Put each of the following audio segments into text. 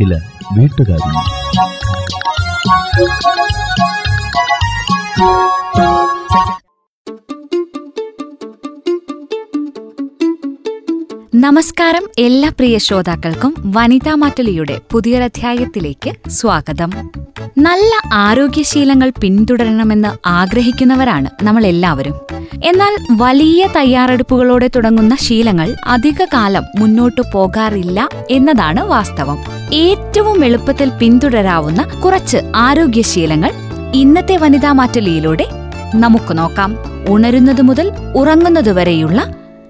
ചില വീട്ടുകാരി നമസ്കാരം എല്ലാ പ്രിയ ശ്രോതാക്കൾക്കും വനിതാ മാറ്റലിയുടെ പുതിയൊരധ്യായത്തിലേക്ക് സ്വാഗതം. നല്ല ആരോഗ്യശീലങ്ങൾ പിന്തുടരണമെന്ന് ആഗ്രഹിക്കുന്നവരാണ് നമ്മൾ എല്ലാവരും എന്നാൽ വലിയ തയ്യാറെടുപ്പുകളോടെ തുടങ്ങുന്ന ശീലങ്ങൾ അധികകാലം മുന്നോട്ടു പോകാറില്ല എന്നതാണ് വാസ്തവം. ഏറ്റവും എളുപ്പത്തിൽ പിന്തുടരാവുന്ന കുറച്ച് ആരോഗ്യശീലങ്ങൾ ഇന്നത്തെ വനിതാ മാറ്റലിയിലൂടെ നമുക്ക് നോക്കാം. ഉണരുന്നതു മുതൽ ഉറങ്ങുന്നതുവരെയുള്ള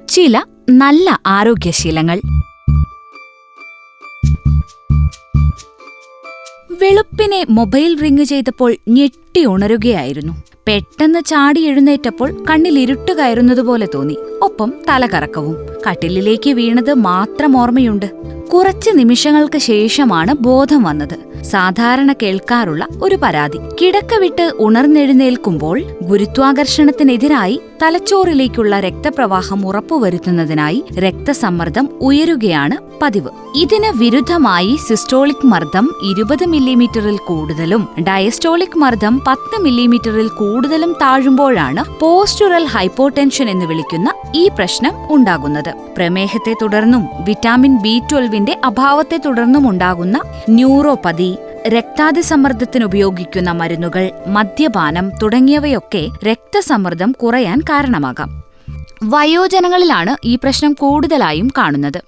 ചില നല്ല ആരോഗ്യശീലങ്ങൾ. വെളുപ്പിനെ മൊബൈൽ റിങ് ചെയ്തപ്പോൾ ഞെട്ടി ഉണരുകയായിരുന്നു. പെട്ടെന്ന് ചാടി എഴുന്നേറ്റപ്പോൾ കണ്ണിൽ ഇരുട്ട് കയറുന്നതുപോലെ തോന്നി. ഒപ്പം തലകറക്കവും. കട്ടിലിലേക്ക് വീണത് മാത്രം ഓർമ്മയുണ്ട്. കുറച്ച് നിമിഷങ്ങൾക്ക് ശേഷമാണ് ബോധം വന്നത്. സാധാരണ കേൾക്കാറുള്ള ഒരു പരാതി. കിടക്ക വിട്ട് ഉണർന്നെഴുന്നേൽക്കുമ്പോൾ ഗുരുത്വാകർഷണത്തിനെതിരായി തലച്ചോറിലേക്കുള്ള രക്തപ്രവാഹം ഉറപ്പുവരുത്തുന്നതിനായി രക്തസമ്മർദ്ദം ഉയരുകയാണ് പതിവ്. ഇതിന് വിരുദ്ധമായി സിസ്റ്റോളിക് മർദ്ദം ഇരുപത് മില്ലിമീറ്ററിൽ കൂടുതലും ഡയസ്റ്റോളിക് മർദ്ദം പത്ത് മില്ലിമീറ്ററിൽ കൂടുതലും താഴുമ്പോഴാണ് പോസ്റ്റുറൽ ഹൈപ്പോടെൻഷൻ എന്ന് വിളിക്കുന്ന ഈ പ്രശ്നം ഉണ്ടാകുന്നത്. പ്രമേഹത്തെ തുടർന്നും വിറ്റാമിൻ ബി ട്വൽവിന്റെ അഭാവത്തെ തുടർന്നും ഉണ്ടാകുന്ന ന്യൂറോപ്പതി രക്താതിസമ്മർദ്ദത്തിന് ഉപയോഗിക്കുന്ന മരുന്നുകൾ മദ്യപാനം തുടങ്ങിയവയൊക്കെ രക്തസമ്മർദ്ദം കുറയാൻ കാരണമാകാം. വയോജനങ്ങളിലാണ് ഈ പ്രശ്നം കൂടുതലായും കാണുന്നത്.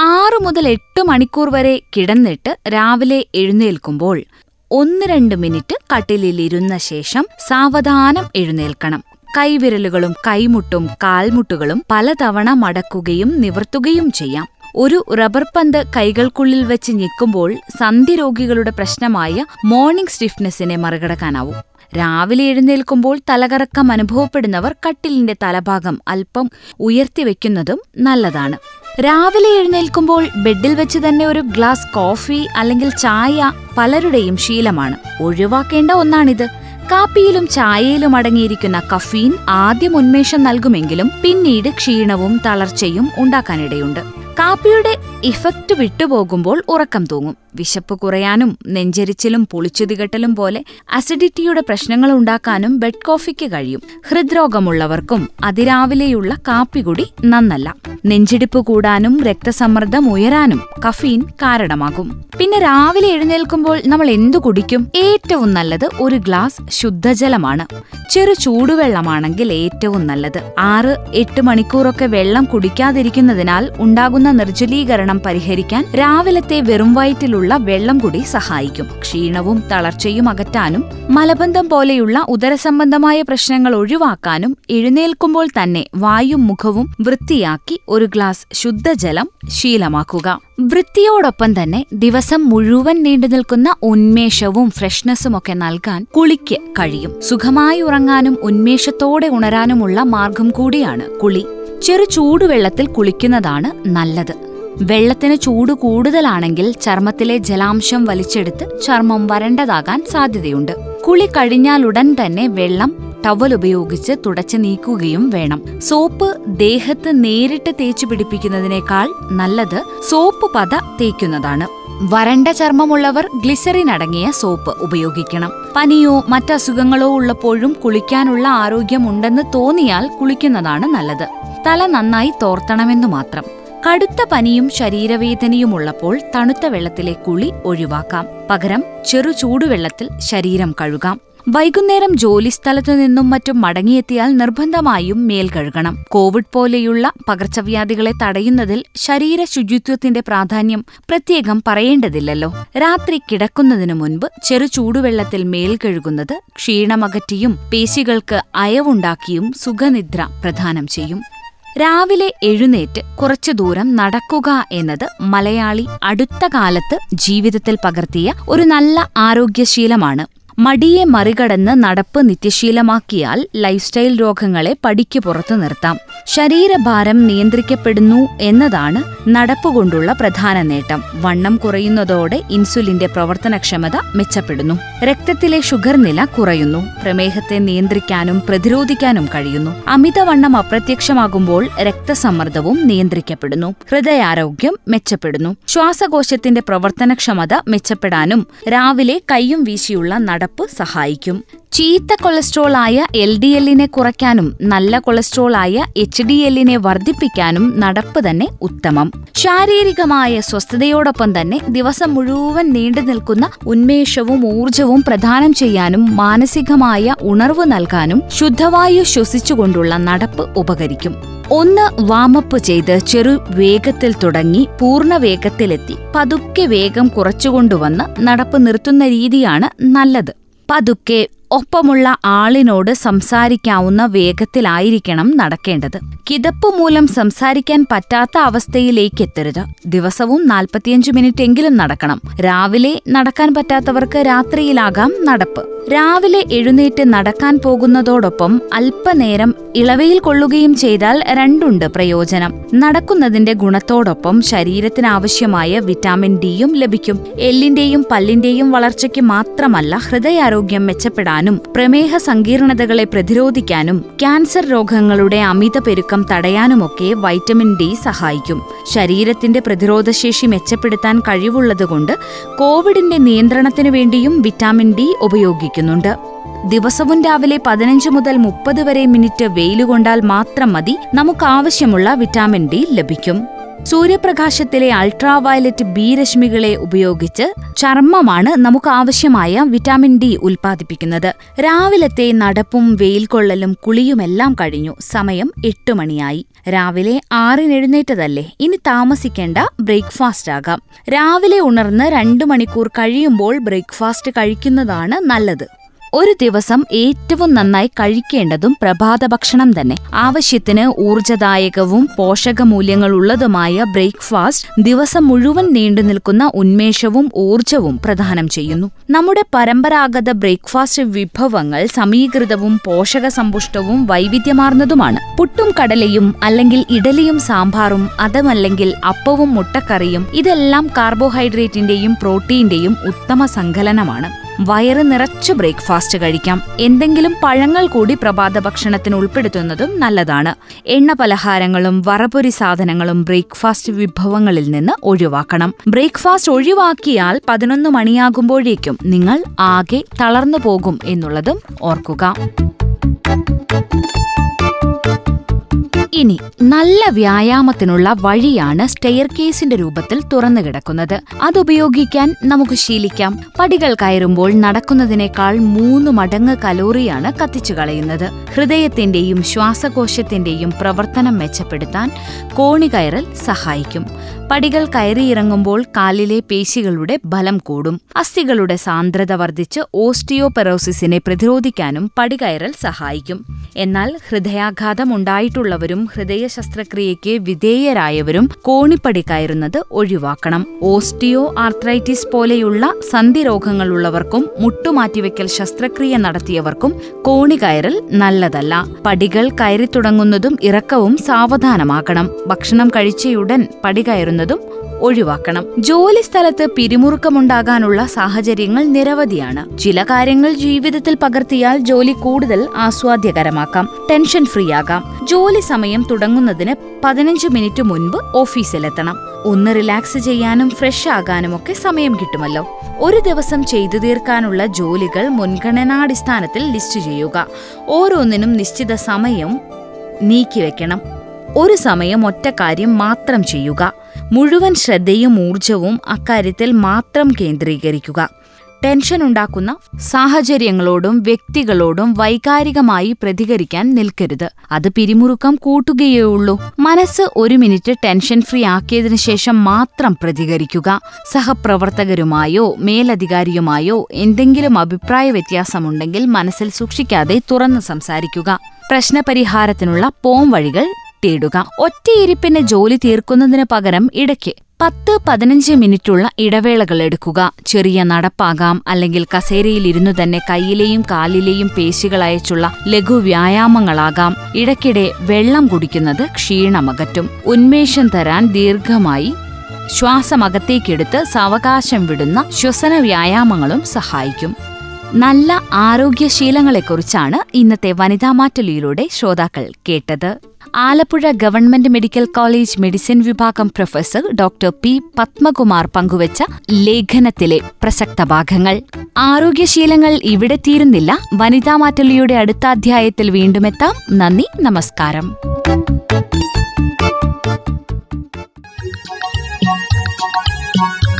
ആറു മുതൽ എട്ട് മണിക്കൂർ വരെ കിടന്നിട്ട് രാവിലെ എഴുന്നേൽക്കുമ്പോൾ ഒന്ന് രണ്ട് മിനിറ്റ് കട്ടിലിൽ ഇരുന്ന ശേഷം സാവധാനം എഴുന്നേൽക്കണം. കൈവിരലുകളും കൈമുട്ടും കാൽമുട്ടുകളും പലതവണ മടക്കുകയും നിവർത്തുകയും ചെയ്യാം. ഒരു റബ്ബർ പന്ത് കൈകൾക്കുള്ളിൽ വെച്ച് ഞെക്കുമ്പോൾ സന്ധി രോഗികളുടെ പ്രശ്നമായ മോർണിംഗ് സ്റ്റിഫ്നെസ്സിനെ മറികടക്കാനാവും. രാവിലെ എഴുന്നേൽക്കുമ്പോൾ തലകറക്കം അനുഭവപ്പെടുന്നവർ കട്ടിലിന്റെ തലഭാഗം അല്പം ഉയർത്തിവെക്കുന്നതും നല്ലതാണ്. രാവിലെ എഴുന്നേൽക്കുമ്പോൾ ബെഡിൽ വെച്ച് തന്നെ ഒരു ഗ്ലാസ് കോഫി അല്ലെങ്കിൽ ചായ പലരുടെയും ശീലമാണ്. ഒഴിവാക്കേണ്ട ഒന്നാണിത്. കാപ്പിയിലും ചായയിലും അടങ്ങിയിരിക്കുന്ന കഫീൻ ആദ്യം ഉന്മേഷം നൽകുമെങ്കിലും പിന്നീട് ക്ഷീണവും തളർച്ചയും ഉണ്ടാക്കാനിടയുണ്ട്. കാപ്പിയുടെ ഇഫക്റ്റ് വിട്ടുപോകുമ്പോൾ ഉറക്കം തൂങ്ങും. വിശപ്പ് കുറയാനും നെഞ്ചരിച്ചിലും പുളിച്ചുതികട്ടലും പോലെ അസിഡിറ്റിയുടെ പ്രശ്നങ്ങൾ ഉണ്ടാക്കാനും ബെഡ് കോഫിക്ക് കഴിയും. ഹൃദ്രോഗമുള്ളവർക്കും അതിരാവിലെയുള്ള കാപ്പി കൂടി നന്നല്ല. നെഞ്ചിടിപ്പ് കൂടാനും രക്തസമ്മർദ്ദം ഉയരാനും കഫീൻ കാരണമാകും. പിന്നെ രാവിലെ എഴുന്നേൽക്കുമ്പോൾ നമ്മൾ എന്തു കുടിക്കും? ഏറ്റവും നല്ലത് ഒരു ഗ്ലാസ് ശുദ്ധജലമാണ്. ചെറു ചൂടുവെള്ളമാണെങ്കിൽ ഏറ്റവും നല്ലത്. ആറ് എട്ട് മണിക്കൂറൊക്കെ വെള്ളം കുടിക്കാതിരിക്കുന്നതിനാൽ ഉണ്ടാകുന്ന നിർജലീകരണം പരിഹരിക്കാൻ രാവിലത്തെ വെറും വയറ്റിലുള്ള വെള്ളം കൂടി സഹായിക്കും. ക്ഷീണവും തളർച്ചയും അകറ്റാനും മലബന്ധം പോലെയുള്ള ഉദരസംബന്ധമായ പ്രശ്നങ്ങൾ ഒഴിവാക്കാനും എഴുന്നേൽക്കുമ്പോൾ തന്നെ വായും മുഖവും വൃത്തിയാക്കി ഒരു ഗ്ലാസ് ശുദ്ധജലം ശീലമാക്കുക. വൃത്തിയോടൊപ്പം തന്നെ ദിവസം മുഴുവൻ നീണ്ടുനിൽക്കുന്ന ഉന്മേഷവും ഫ്രഷ്നെസ്സും ഒക്കെ നൽകാൻ കുളിക്ക് കഴിയും. സുഖമായി ഉറങ്ങാനും ഉന്മേഷത്തോടെ ഉണരാനുമുള്ള മാർഗം കൂടിയാണ് കുളി. ചെറു ചൂടുവെള്ളത്തിൽ കുളിക്കുന്നതാണ് നല്ലത്. വെള്ളത്തിന് ചൂട് കൂടുതലാണെങ്കിൽ ചർമ്മത്തിലെ ജലാംശം വലിച്ചെടുത്ത് ചർമ്മം വരണ്ടതാകാൻ സാധ്യതയുണ്ട്. കുളി കഴിഞ്ഞാലുടൻ തന്നെ വെള്ളം ടവൽ ഉപയോഗിച്ച് തുടച്ചു നീക്കുകയും വേണം. സോപ്പ് ദേഹത്ത് നേരിട്ട് തേച്ചു പിടിപ്പിക്കുന്നതിനേക്കാൾ നല്ലത് സോപ്പ് പത തേക്കുന്നതാണ്. വരണ്ട ചർമ്മമുള്ളവർ ഗ്ലിസറിൻ അടങ്ങിയ സോപ്പ് ഉപയോഗിക്കണം. പനിയോ മറ്റസുഖങ്ങളോ ഉള്ളപ്പോഴും കുളിക്കാനുള്ള ആരോഗ്യമുണ്ടെന്ന് തോന്നിയാൽ കുളിക്കുന്നതാണ് നല്ലത്. തല നന്നായി തോർത്തണമെന്നു മാത്രം. കടുത്ത പനിയും ശരീരവേദനയും ഉള്ളപ്പോൾ തണുത്ത വെള്ളത്തിലെ കുളി ഒഴിവാക്കാം. പകരം ചെറു ചൂടുവെള്ളത്തിൽ ശരീരം കഴുകാം. വൈകുന്നേരം ജോലിസ്ഥലത്തു നിന്നും മറ്റും മടങ്ങിയെത്തിയാൽ നിർബന്ധമായും മേൽ കഴുകണം. കോവിഡ് പോലെയുള്ള പകർച്ചവ്യാധികളെ തടയുന്നതിൽ ശരീര ശുചിത്വത്തിന്റെ പ്രാധാന്യം പ്രത്യേകം പറയേണ്ടതില്ലല്ലോ. രാത്രി കിടക്കുന്നതിനു മുൻപ് ചെറു ചൂടുവെള്ളത്തിൽ മേൽ കഴുകുന്നത് ക്ഷീണമകറ്റിയും പേശികൾക്ക് അയവുണ്ടാക്കിയും സുഖനിദ്ര പ്രദാനം ചെയ്യും. രാവിലെ എഴുന്നേറ്റ് കുറച്ചു ദൂരം നടക്കുക എന്നത് മലയാളി അടുത്ത കാലത്ത് ജീവിതത്തിൽ പകർത്തിയ ഒരു നല്ല ആരോഗ്യശീലമാണ്. മടിയെ മറികടന്ന് നടപ്പ് നിത്യശീലമാക്കിയാൽ ലൈഫ് സ്റ്റൈൽ രോഗങ്ങളെ പടിക്ക് പുറത്തു നിർത്താം. ശരീരഭാരം നിയന്ത്രിക്കപ്പെടുന്നു എന്നതാണ് നടപ്പുകൊണ്ടുള്ള പ്രധാന നേട്ടം. വണ്ണം കുറയുന്നതോടെ ഇൻസുലിന്റെ പ്രവർത്തനക്ഷമത മെച്ചപ്പെടുന്നു. രക്തത്തിലെ ഷുഗർ നില കുറയുന്നു. പ്രമേഹത്തെ നിയന്ത്രിക്കാനും പ്രതിരോധിക്കാനും കഴിയുന്നു. അമിതവണ്ണം അപ്രത്യക്ഷമാകുമ്പോൾ രക്തസമ്മർദ്ദവും നിയന്ത്രിക്കപ്പെടുന്നു. ഹൃദയാരോഗ്യം മെച്ചപ്പെടുന്നു. ശ്വാസകോശത്തിന്റെ പ്രവർത്തനക്ഷമത മെച്ചപ്പെടാനും രാവിലെ കൈയും വീശിയുള്ള നടപ്പ് സഹായിക്കും. ചീത്ത കൊളസ്ട്രോൾ ആയ എൽ ഡി എല്ലിനെ കുറയ്ക്കാനും നല്ല കൊളസ്ട്രോൾ ആയ എച്ച് ഡി എല്ലിനെ വർദ്ധിപ്പിക്കാനും നടപ്പ് തന്നെ ഉത്തമം. ശാരീരികമായ സ്വസ്ഥതയോടൊപ്പം തന്നെ ദിവസം മുഴുവൻ നീണ്ടു നിൽക്കുന്ന ഉന്മേഷവും ഊർജവും പ്രദാനം ചെയ്യാനും മാനസികമായ ഉണർവ് നൽകാനും ശുദ്ധവായു ശ്വസിച്ചുകൊണ്ടുള്ള നടപ്പ് ഉപകരിക്കും. ഒന്ന് വാമപ്പ് ചെയ്ത് ചെറു വേഗത്തിൽ തുടങ്ങി പൂർണ വേഗത്തിലെത്തി. പതുക്കെ വേഗം കുറച്ചുകൊണ്ടുവന്ന് നടപ്പ് നിർത്തുന്ന രീതിയാണ് നല്ലത്. പതുക്കെ ഒപ്പമുള്ള ആളിനോട് സംസാരിക്കാവുന്ന വേഗത്തിലായിരിക്കണം നടക്കേണ്ടത്. കിതപ്പ് മൂലം സംസാരിക്കാൻ പറ്റാത്ത അവസ്ഥയിലേക്ക് അവസ്ഥയിലേക്കെത്തരുത് ദിവസവും നാൽപ്പത്തിയഞ്ച് മിനിറ്റ് എങ്കിലും നടക്കണം. രാവിലെ നടക്കാൻ പറ്റാത്തവർക്ക് രാത്രിയിലാകാം നടപ്പ്. രാവിലെ എഴുന്നേറ്റ് നടക്കാൻ പോകുന്നതോടൊപ്പം അല്പനേരം ഇളവയിൽ കൊള്ളുകയും ചെയ്താൽ രണ്ടുണ്ട് പ്രയോജനം. നടക്കുന്നതിന്റെ ഗുണത്തോടൊപ്പം ശരീരത്തിനാവശ്യമായ വിറ്റാമിൻ ഡിയും ലഭിക്കും. എല്ലിന്റെയും പല്ലിന്റെയും വളർച്ചയ്ക്ക് മാത്രമല്ല ഹൃദയാരോഗ്യം മെച്ചപ്പെടാനും പ്രമേഹ സങ്കീർണതകളെ പ്രതിരോധിക്കാനും ക്യാൻസർ രോഗങ്ങളുടെ അമിത പെരുക്കം തടയാനുമൊക്കെ വൈറ്റമിൻ ഡി സഹായിക്കും. ശരീരത്തിന്റെ പ്രതിരോധശേഷി മെച്ചപ്പെടുത്താൻ കഴിവുള്ളതുകൊണ്ട് കോവിഡിന്റെ നിയന്ത്രണത്തിനു വേണ്ടിയും വിറ്റാമിൻ ഡി ഉപയോഗിക്കുന്നുണ്ട്. ദിവസവും രാവിലെ പതിനഞ്ച് മുതൽ മുപ്പത് വരെ മിനിറ്റ് വെയിലുകൊണ്ടാൽ മാത്രം മതി. നമുക്കാവശ്യമുള്ള വിറ്റാമിൻ ഡി ലഭിക്കും. സൂര്യപ്രകാശത്തിലെ അൾട്രാവയലറ്റ് ബി രശ്മികളെ ഉപയോഗിച്ച് ചർമ്മമാണ് നമുക്ക് ആവശ്യമായ വിറ്റാമിൻ ഡി ഉൽപ്പാദിപ്പിക്കുന്നത്. രാവിലത്തെ നടപ്പും വെയിൽ കൊള്ളലും കുളിയുമെല്ലാം കഴിഞ്ഞു. സമയം എട്ട് മണിയായി. രാവിലെ ആറിനെഴുന്നേറ്റതല്ലേ ഇനി താമസിക്കേണ്ട ബ്രേക്ക്ഫാസ്റ്റ് ആകാം. രാവിലെ ഉണർന്ന് രണ്ടു മണിക്കൂർ കഴിയുമ്പോൾ ബ്രേക്ക്ഫാസ്റ്റ് കഴിക്കുന്നതാണ് നല്ലത്. ഒരു ദിവസം ഏറ്റവും നന്നായി കഴിക്കേണ്ടതും പ്രഭാത ഭക്ഷണം തന്നെ. ആവശ്യത്തിന് ഊർജദായകവും പോഷകമൂല്യങ്ങളുള്ളതുമായ ബ്രേക്ക്ഫാസ്റ്റ് ദിവസം മുഴുവൻ നീണ്ടു നിൽക്കുന്ന ഉന്മേഷവും ഊർജവും പ്രദാനം ചെയ്യുന്നു. നമ്മുടെ പരമ്പരാഗത ബ്രേക്ക്ഫാസ്റ്റ് വിഭവങ്ങൾ സമീകൃതവും പോഷകസമ്പുഷ്ടവും വൈവിധ്യമാർന്നതുമാണ്. പുട്ടും കടലയും അല്ലെങ്കിൽ ഇഡലിയും സാമ്പാറും അതുമല്ലെങ്കിൽ അപ്പവും മുട്ടക്കറിയും ഇതെല്ലാം കാർബോഹൈഡ്രേറ്റിന്റെയും പ്രോട്ടീന്റെയും ഉത്തമ സങ്കലനമാണ്. വയറ് നിറച്ചു ബ്രേക്ക്ഫാസ്റ്റ് കഴിക്കാം. എന്തെങ്കിലും പഴങ്ങൾ കൂടി പ്രഭാത ഭക്ഷണത്തിന് ഉൾപ്പെടുത്തുന്നതും നല്ലതാണ്. എണ്ണ പലഹാരങ്ങളും വറപൊരി സാധനങ്ങളും ബ്രേക്ക്ഫാസ്റ്റ് വിഭവങ്ങളിൽ നിന്ന് ഒഴിവാക്കണം. ബ്രേക്ക്ഫാസ്റ്റ് ഒഴിവാക്കിയാൽ പതിനൊന്ന് മണിയാകുമ്പോഴേക്കും നിങ്ങൾ ആകെ തളർന്നു പോകും എന്നുള്ളതും ഓർക്കുക. ഇനി നല്ല വ്യായാമത്തിനുള്ള വഴിയാണ് സ്റ്റെയർ കേസിന്റെ രൂപത്തിൽ തുറന്നു കിടക്കുന്നത്. അതുപയോഗിക്കാൻ നമുക്ക് ശീലിക്കാം. പടികൾ കയറുമ്പോൾ നടക്കുന്നതിനേക്കാൾ മൂന്ന് മടങ്ങ് കലോറിയാണ് കത്തിച്ചു കളയുന്നത്. ഹൃദയത്തിന്റെയും ശ്വാസകോശത്തിന്റെയും പ്രവർത്തനം മെച്ചപ്പെടുത്താൻ കോണി കയറൽ സഹായിക്കും. പടികൾ കയറിയിറങ്ങുമ്പോൾ കാലിലെ പേശികളുടെ ബലം കൂടും. അസ്ഥികളുടെ സാന്ദ്രത വർദ്ധിച്ച് ഓസ്റ്റിയോപെറോസിസിനെ പ്രതിരോധിക്കാനും പടികയറൽ സഹായിക്കും. എന്നാൽ ഹൃദയാഘാതം ഉണ്ടായിട്ടുള്ളവരും ഹൃദയ ശസ്ത്രക്രിയയ്ക്ക് വിധേയരായവരും കോണിപ്പടി കയറുന്നത് ഒഴിവാക്കണം. ഓസ്റ്റിയോ ആർത്രൈറ്റിസ് പോലെയുള്ള സന്ധി രോഗങ്ങളുള്ളവർക്കും മുട്ടുമാറ്റിവെക്കൽ ശസ്ത്രക്രിയ നടത്തിയവർക്കും കോണി കയറൽ നല്ലതല്ല. പടികൾ കയറി തുടങ്ങുന്നതും ഇറക്കവും സാവധാനമാക്കണം ഭക്ഷണം കഴിച്ചയുടൻ പടി കയറുന്നതും ഒഴിവാക്കണം. ജോലി സ്ഥലത്ത് പിരിമുറുക്കമുണ്ടാകാനുള്ള സാഹചര്യങ്ങൾ നിരവധിയാണ്. ചില കാര്യങ്ങൾ ജീവിതത്തിൽ പകർത്തിയാൽ ജോലി കൂടുതൽ ആസ്വാദ്യകരമാക്കാം. ടെൻഷൻ ഫ്രീ ആകാം ജോലി സമയം തുടങ്ങുന്നതിന് പതിനഞ്ച് മിനിറ്റ് മുൻപ് ഓഫീസിലെത്തണം. ഒന്ന് റിലാക്സ് ചെയ്യാനും ഫ്രഷ് ആകാനും ഒക്കെ സമയം കിട്ടുമല്ലോ. ഒരു ദിവസം ചെയ്തു തീർക്കാനുള്ള ജോലികൾ മുൻഗണനാടിസ്ഥാനത്തിൽ ലിസ്റ്റ് ചെയ്യുക. ഓരോന്നിനും നിശ്ചിത സമയം നീക്കിവെക്കണം. ഒരു സമയം ഒറ്റ കാര്യം മാത്രം ചെയ്യുക. മുഴുവൻ ശ്രദ്ധയും ഊർജവും അക്കാര്യത്തിൽ മാത്രം കേന്ദ്രീകരിക്കുക. ടെൻഷൻ ഉണ്ടാക്കുന്ന സാഹചര്യങ്ങളോടും വ്യക്തികളോടും വൈകാരികമായി പ്രതികരിക്കാൻ നിൽക്കരുത്. അത് പിരിമുറുക്കം കൂട്ടുകയേ ഉള്ളൂ. മനസ്സ് ഒരു മിനിറ്റ് ടെൻഷൻ ഫ്രീ ആക്കിയതിനു ശേഷം മാത്രം പ്രതികരിക്കുക. സഹപ്രവർത്തകരുമായോ മേലധികാരിയുമായോ എന്തെങ്കിലും അഭിപ്രായ വ്യത്യാസമുണ്ടെങ്കിൽ മനസ്സിൽ സൂക്ഷിക്കാതെ തുറന്ന് സംസാരിക്കുക. പ്രശ്നപരിഹാരത്തിനുള്ള പോം വഴികൾ തട്ടിയിടുക ഒറ്റയിരിപ്പിന് ജോലി തീർക്കുന്നതിന് പകരം ഇടയ്ക്ക് പത്ത് പതിനഞ്ച് മിനിറ്റുള്ള ഇടവേളകൾ എടുക്കുക. ചെറിയ നടപ്പാകാം. അല്ലെങ്കിൽ കസേരയിലിരുന്നു തന്നെ കൈയിലെയും കാലിലെയും പേശികൾ അയച്ചുള്ള ലഘു വ്യായാമങ്ങളാകാം. ഇടയ്ക്കിടെ വെള്ളം കുടിക്കുന്നത് ക്ഷീണമകറ്റും. ഉന്മേഷം തരാൻ ദീർഘമായി ശ്വാസമകത്തേക്കെടുത്ത് സാവകാശം വിടുന്ന ശ്വസന വ്യായാമങ്ങളും സഹായിക്കും. നല്ല ആരോഗ്യശീലങ്ങളെക്കുറിച്ചാണ് ഇന്നത്തെ വനിതാ മാറ്റലിയിലൂടെ ശ്രോതാക്കൾ കേട്ടത്. Alappuzha government medical college medicine വിഭാഗം പ്രൊഫസർ ഡോക്ടർ പി പത്മകുമാർ പങ്കുവച്ച ലേഖനത്തിലെ പ്രസക്ത ഭാഗങ്ങൾ. ആരോഗ്യശീലങ്ങൾ ഇവിടെ തീരുന്നില്ല. വനിതാ മാറ്റലിയുടെ അടുത്ത അധ്യായത്തിൽ വീണ്ടുമെത്താം. നന്ദി നമസ്കാരം.